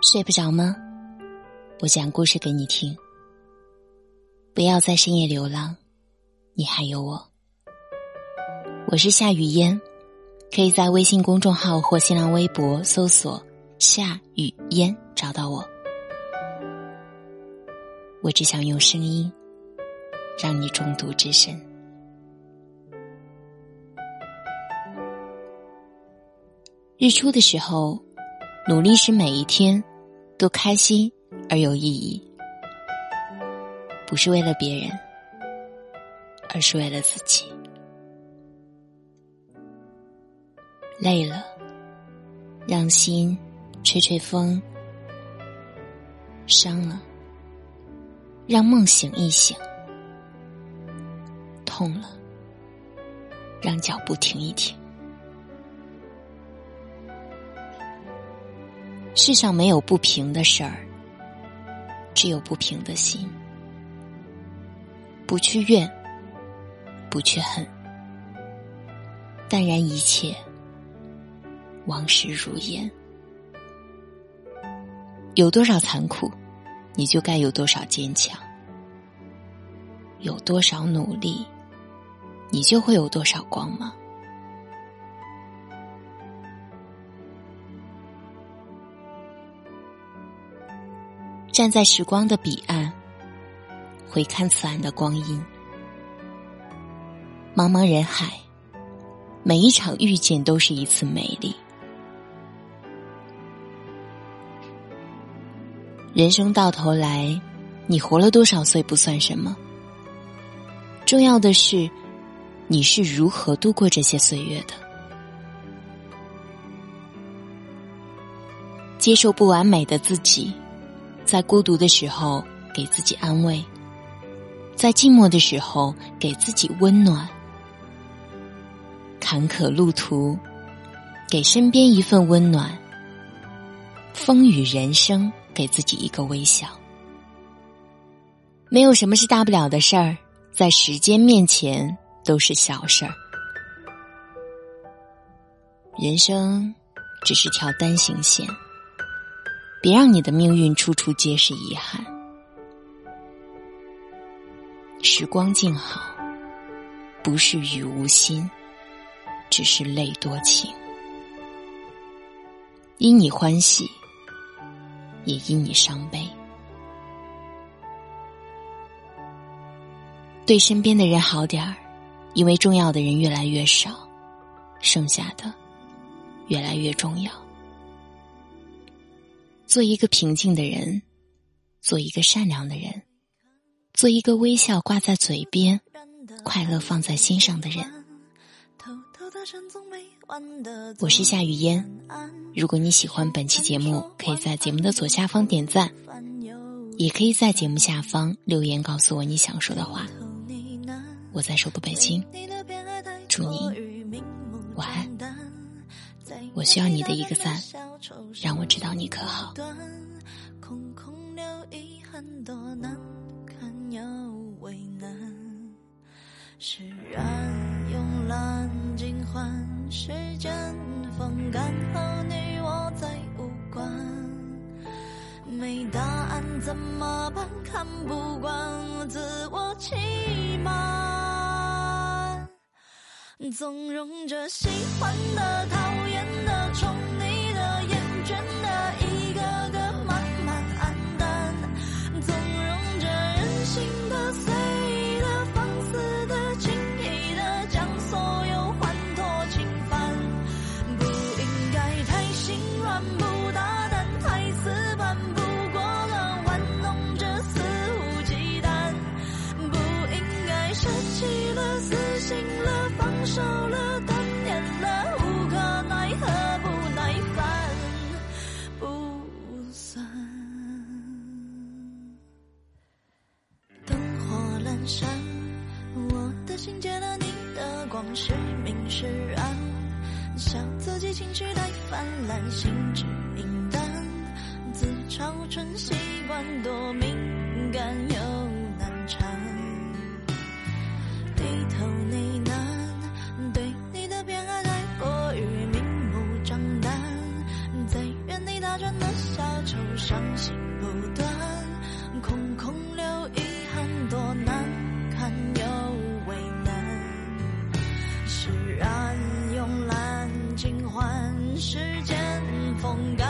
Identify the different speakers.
Speaker 1: 睡不着吗？我讲故事给你听。不要在深夜流浪，你还有我。我是夏雨嫣，可以在微信公众号或新浪微博搜索“夏雨嫣”找到我。我只想用声音让你中毒至深。日出的时候，努力使每一天。都开心而有意义，不是为了别人，而是为了自己。累了，让心吹吹风；伤了，让梦醒一醒；痛了，让脚步停一停。世上没有不平的事儿，只有不平的心。不去怨，不去恨，淡然一切，往事如烟。有多少残酷，你就该有多少坚强；有多少努力，你就会有多少光芒。站在时光的彼岸，回看此岸的光阴。茫茫人海，每一场遇见都是一次美丽。人生到头来，你活了多少岁不算什么，重要的是你是如何度过这些岁月的。接受不完美的自己。在孤独的时候，给自己安慰；在寂寞的时候，给自己温暖。坎坷路途，给身边一份温暖；风雨人生，给自己一个微笑。没有什么是大不了的事儿，在时间面前都是小事儿。人生只是条单行线。别让你的命运处处皆是遗憾。时光静好，不是雨无心，只是泪多情。因你欢喜，也因你伤悲。对身边的人好点儿，因为重要的人越来越少，剩下的越来越重要。做一个平静的人，做一个善良的人，做一个微笑挂在嘴边、快乐放在心上的人。我是夏雨嫣。如果你喜欢本期节目，可以在节目的左下方点赞，也可以在节目下方留言告诉我你想说的话。我在首都北京，祝你晚安。我需要你的一个赞，让我知道你可好。空空留遗憾，多难堪又为难。释然慵懒尽欢，时间风干和你我再无关。没答案怎么办？看不惯自我欺瞒，纵容着喜欢的讨是明是暗，笑自己情绪太泛滥，心智平淡，自嘲成习惯，多敏感又难缠。低头呢喃，对你的偏爱太过于明目张胆，在原地打转的小丑。
Speaker 2: 伤心风干